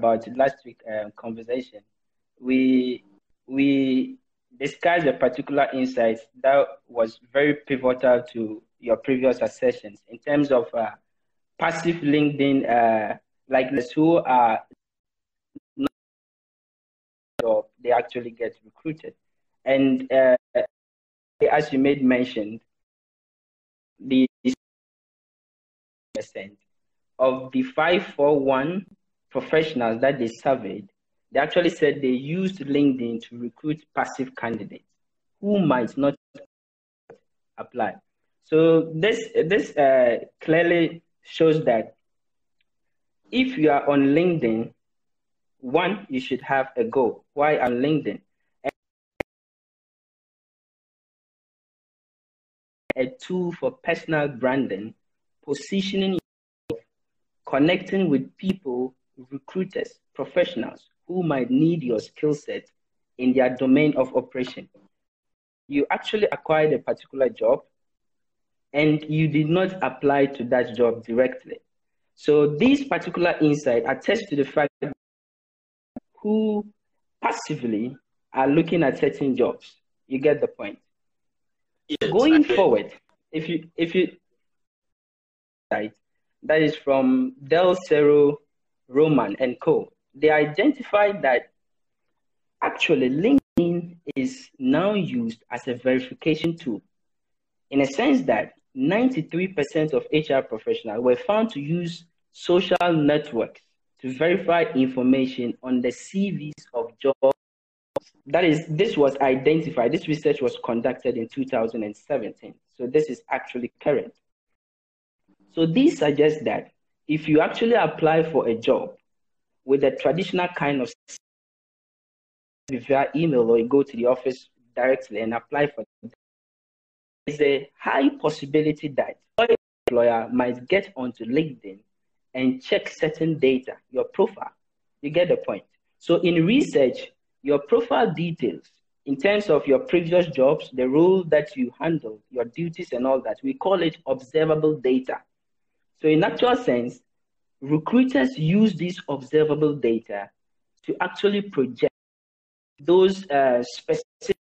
about last week um, conversation, we we discussed a particular insight that was very pivotal to your previous assertions in terms of uh, passive LinkedIn, uh, like those who are not they actually get recruited. And uh, as you made mention, the percent of the 541 professionals that they surveyed, they actually said they used LinkedIn to recruit passive candidates who might not apply. So this this uh, clearly shows that if you are on LinkedIn, one you should have a goal. Why on LinkedIn? A tool for personal branding, positioning, connecting with people, recruiters, professionals who might need your skill set in their domain of operation. You actually acquired a particular job and you did not apply to that job directly. So this particular insight attests to the fact that who passively are looking at certain jobs. You get the point. Yes, Going forward, if you if you right, that is from Del Cerro, Roman and Co. They identified that actually LinkedIn is now used as a verification tool in a sense that 93% of HR professionals were found to use social networks to verify information on the CVs of jobs. That is, this was identified, this research was conducted in 2017. So this is actually current. So this suggests that if you actually apply for a job with a traditional kind of via email or you go to the office directly and apply for it, there's a high possibility that your employer might get onto LinkedIn and check certain data, your profile. You get the point. So in research, your profile details in terms of your previous jobs, the role that you handle, your duties and all that, we call it observable data. So in actual sense, recruiters use this observable data to actually project those uh, specific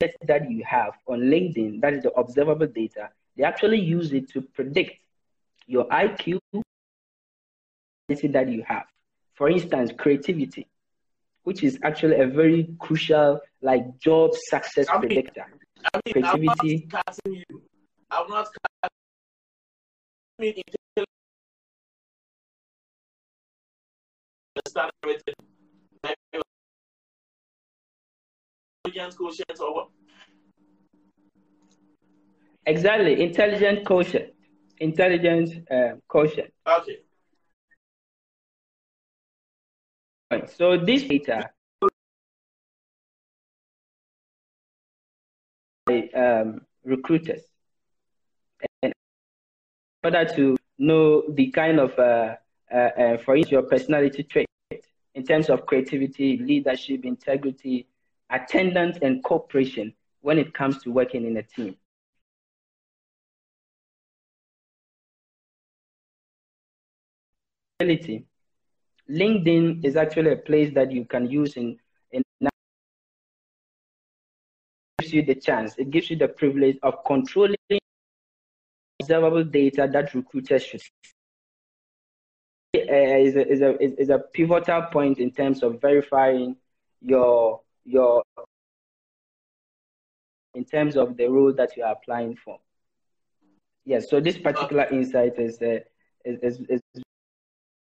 that you have on LinkedIn, that is the observable data, they actually use it to predict your IQ that you have. For instance, creativity, which is actually a very crucial like job success I mean, predictor. I mean, creativity. I'm not. I'm not quotient or what? Exactly, intelligent quotient intelligence uh, quotient. Okay. So this data um, recruiters order to know the kind of, uh, uh, uh, for instance, your personality trait in terms of creativity, leadership, integrity, attendance, and cooperation when it comes to working in a team. LinkedIn is actually a place that you can use in in gives you the chance, it gives you the privilege of controlling observable data that recruiters should uh, is, a, is, a, is a pivotal point in terms of verifying your your in terms of the role that you are applying for. Yes, so this particular insight is, uh, is, is, is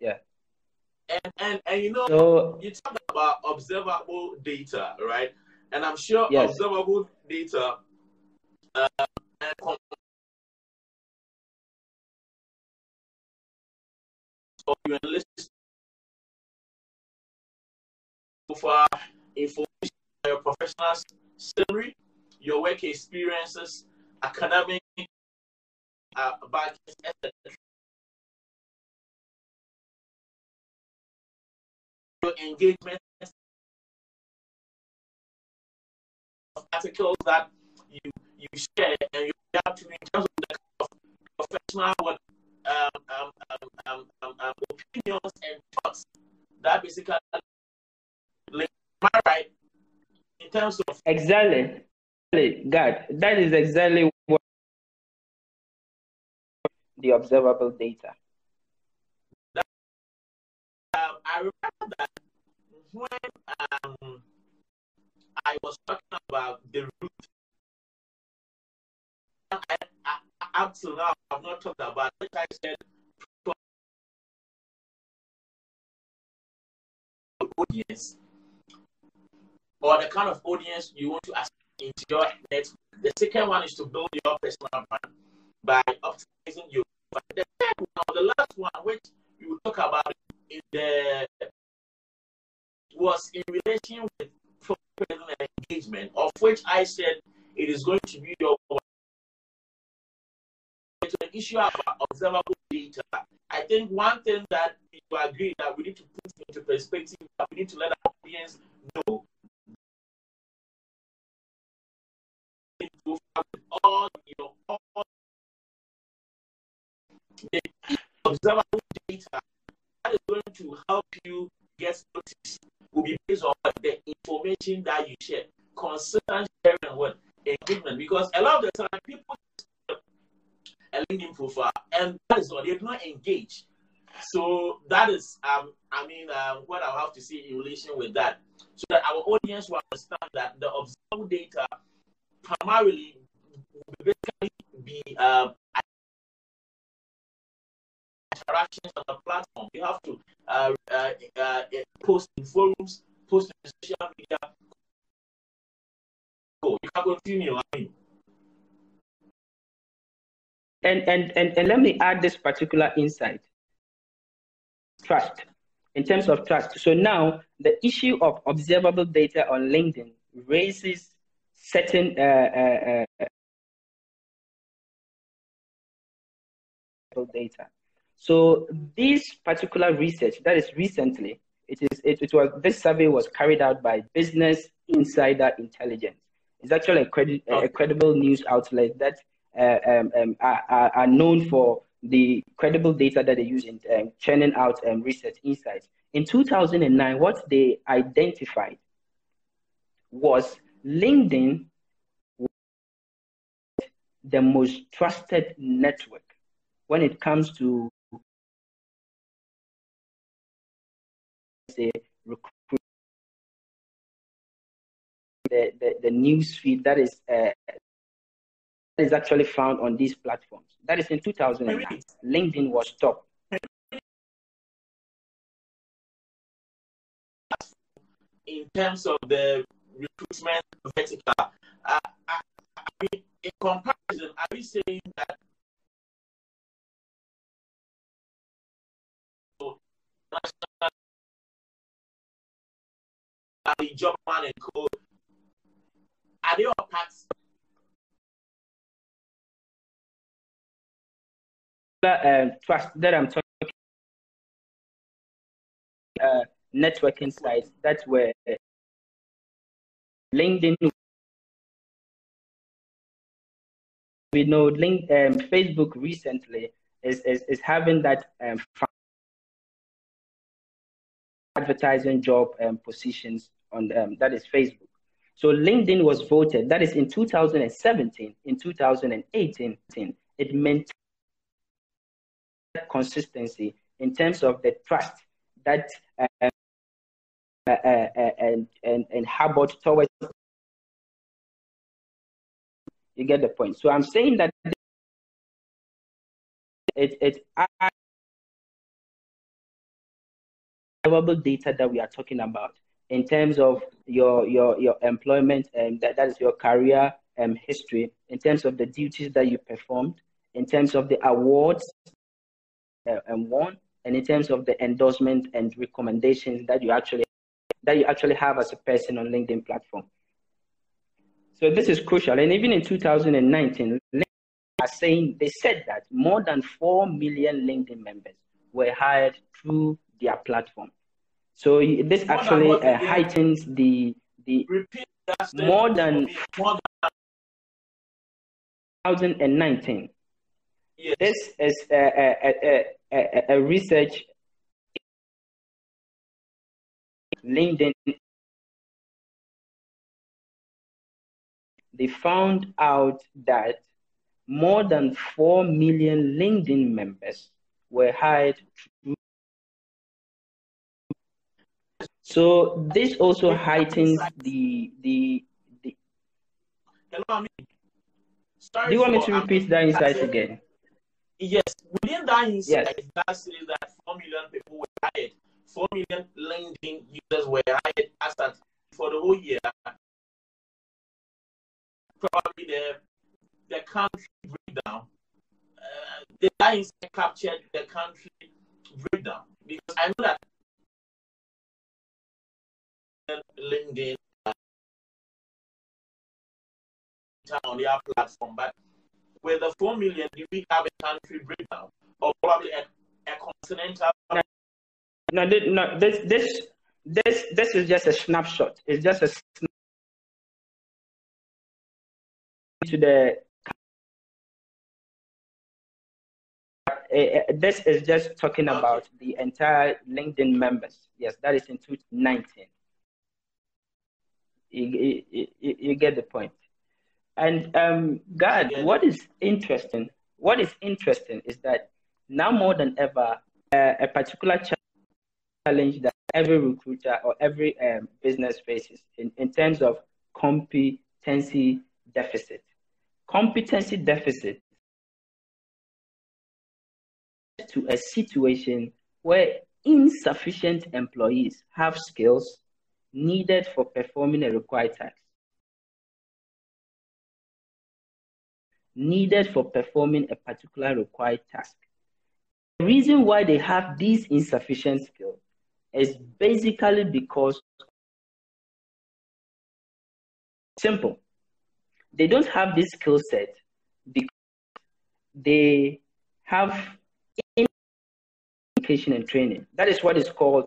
yeah. And, and and you know, so, you talk about observable data, right? And I'm sure yes. observable data uh, so you enlist for information your professional salary, your work experiences, academic uh, etc. Your engagement articles that you you share and you have to in terms of the professional work um, um, um, um, opinions and thoughts that basically like, am I right in terms of exactly God that is exactly what the observable data. That, um, I remember that when um, I was talking about the root. I, I, up till now, I've not talked about it. I said audience or the kind of audience you want to ask into your network. The second one is to build your personal brand by optimizing your. The third one, the last one, which we will talk about in the was in relation with engagement, of which I said it is going to be your issue about observable data. I think one thing that you agree that we need to put into perspective, that we need to let our audience know all your the observable data that is going to help you get noticed will be based on the information that you share. Consistent sharing what engagement because a lot of the time people a LinkedIn and that is what they do not engage. So that is um I mean um, what I have to say in relation with that. So that our audience will understand that the observable data primarily basically be um, interactions on the platform. You have to uh, uh, uh, post in forums, post in social media. Go. You can continue. And, and, and, and let me add this particular insight trust in terms of trust. So now the issue of observable data on LinkedIn raises certain uh, uh, uh, data. So this particular research that is recently, it is it, it was this survey was carried out by Business Insider Intelligence. It's actually a, credi- a credible news outlet that um, um, are, are, known for the credible data that they use in um, churning out um, research insights. In 2009, what they identified was LinkedIn was the most trusted network when it comes to say recruit the, the, the news feed that is uh, is actually found on these platforms. That is in 2009. LinkedIn was top. In terms of the recruitment vertical, uh, I, I mean, in comparison, are we saying that the job man and code are they all parts uh, trust that I'm talking uh, networking sites that were LinkedIn. We know link, um, Facebook recently is, is, is having that um, advertising job um, positions on um, that is Facebook. So LinkedIn was voted, that is in 2017, in 2018, it maintained consistency in terms of the trust that uh, uh, uh, and, and, and harbored towards you get the point. So I'm saying that it, it available data that we are talking about in terms of your your your employment and that, that is your career um, history in terms of the duties that you performed in terms of the awards uh, and one, and in terms of the endorsement and recommendations that you actually that you actually have as a person on linkedin platform. So this is crucial. And even in 2019 are saying they said that more than 4 million linkedin members were hired through their platform. So this more actually uh, heightens the the more than 2019. Yes. This is a, a, a, a, a research LinkedIn. They found out that more than 4 million LinkedIn members were hired. So this also heightens the the the. Hello, I mean, Do you want me to repeat that insight again? Yes, within that insight, Yes. that says that 4 million people were hired. 4 million LinkedIn users were hired as at for the whole year. Probably the the country breakdown. Uh, the that insight captured the country breakdown because I know that LinkedIn uh, on their platform, but with the 4 million, do we have a country breakdown or probably a, a continental? No, thi- no, this this this this is just a snapshot. It's just a snap to the. Uh, this is just talking about the entire LinkedIn members. Yes, that is in 2019. You, you, you, you get the point. And um, God, it. what is interesting? What is interesting is that now more than ever, uh, a particular challenge that every recruiter or every um, business faces in, in terms of competency deficit. Competency deficit to a situation where insufficient employees have skills needed for performing a required task. Needed for performing a particular required task. The reason why they have these insufficient skills is basically because simple. They don't have this skill set because they have education and training. That is what is called.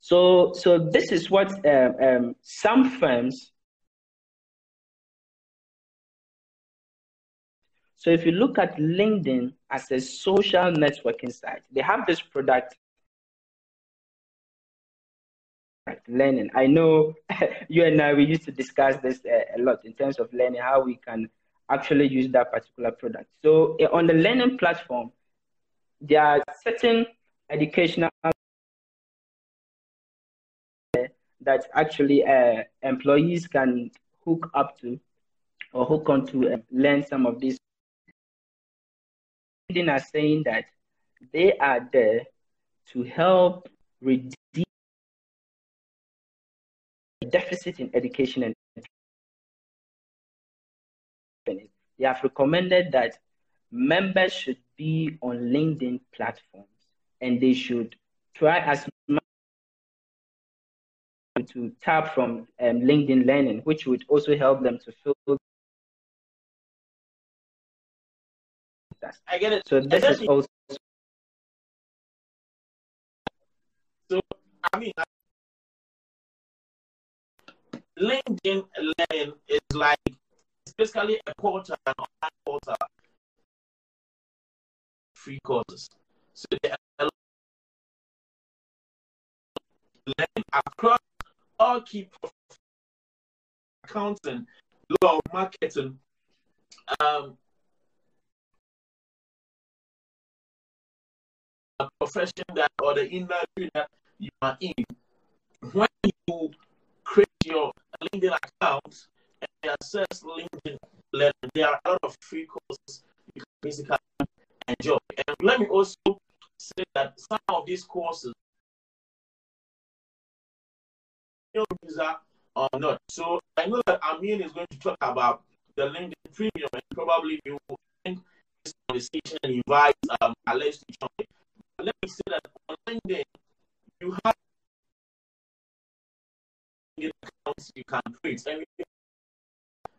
So, so this is what um, um, some firms. So, if you look at LinkedIn as a social networking site, they have this product learning. I know you and I we used to discuss this uh, a lot in terms of learning how we can actually use that particular product. So uh, on the learning platform, there are certain educational that actually uh, employees can hook up to or hook on to uh, learn some of these. LinkedIn are saying that they are there to help reduce the deficit in education and they have recommended that members should be on LinkedIn platforms and they should try as much to tap from um, LinkedIn Learning, which would also help them to fill. I get it. So this is also So, I mean, LinkedIn Learning is like, it's basically a portal, an online portal, free courses. So, they are learning across all key accounting, law, marketing, um, profession that or the industry that you are in. When you create your LinkedIn account and access LinkedIn there are a lot of free courses you can basically enjoy. And let me also say that some of these courses user or not. So I know that Amin is going to talk about the LinkedIn Premium and probably you will end this conversation and invite um, Alex to join. Let me say that on LinkedIn, you have accounts you can create. And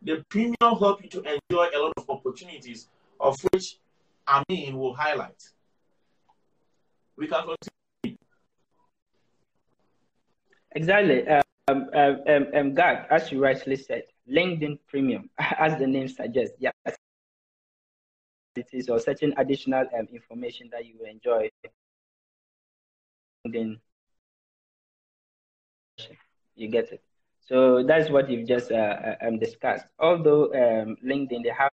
the premium help you to enjoy a lot of opportunities, of which Amin will highlight. We can continue. Exactly. Um, um, um, um, God, as you rightly said, LinkedIn Premium, as the name suggests, yes, or certain additional um, information that you enjoy. Then you get it. So that's what you've just uh, uh, um, discussed. Although um, LinkedIn, they have,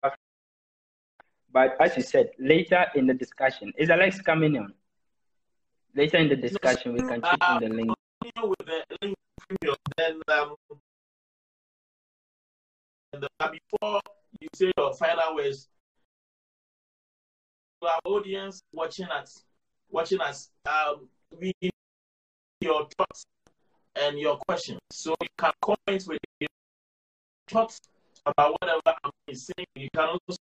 but as you said, later in the discussion, is Alex coming on? Later in the discussion, we can check in the link. With the link premium, then um, uh, before you say your final words, our audience watching us, watching us, um, we your thoughts and your questions. So you can comment with your thoughts about whatever I'm saying. You can also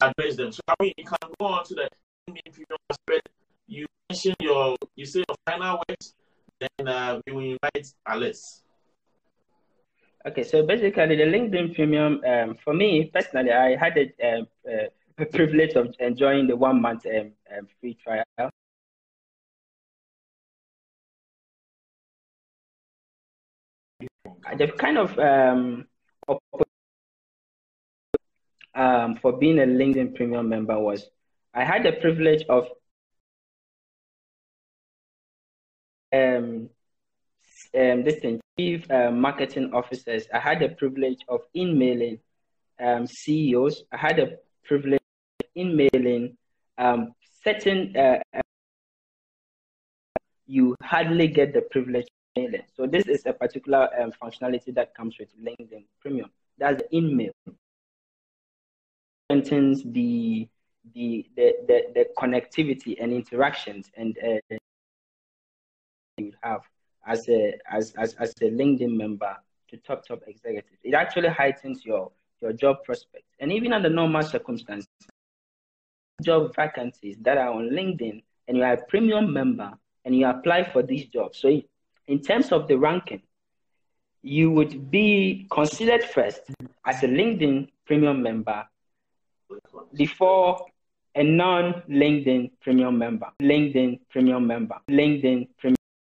address them. So I mean, you can go on to the premium spread. You mention your, you say your final words, then uh, we will invite Alice. Okay, so basically, the LinkedIn Premium, um, for me personally, I had a, um, uh, a privilege of enjoying the one month um, um free trial. The kind of um, um, for being a LinkedIn Premium member was I had the privilege of um, um, this thing, chief uh, marketing officers. I had the privilege of emailing um, CEOs. I had the privilege of mailing um, certain. Uh, you hardly get the privilege of emailing. So this is a particular um, functionality that comes with LinkedIn Premium. That's the email. Maintains the the, the the the connectivity and interactions and uh, you have as a as, as, as a LinkedIn member to top top executives. It actually heightens your your job prospects. And even under normal circumstances, job vacancies that are on LinkedIn and you are a premium member and you apply for these jobs. So in terms of the ranking, you would be considered first as a LinkedIn premium member before a non-LinkedIn premium member. LinkedIn premium member. LinkedIn premium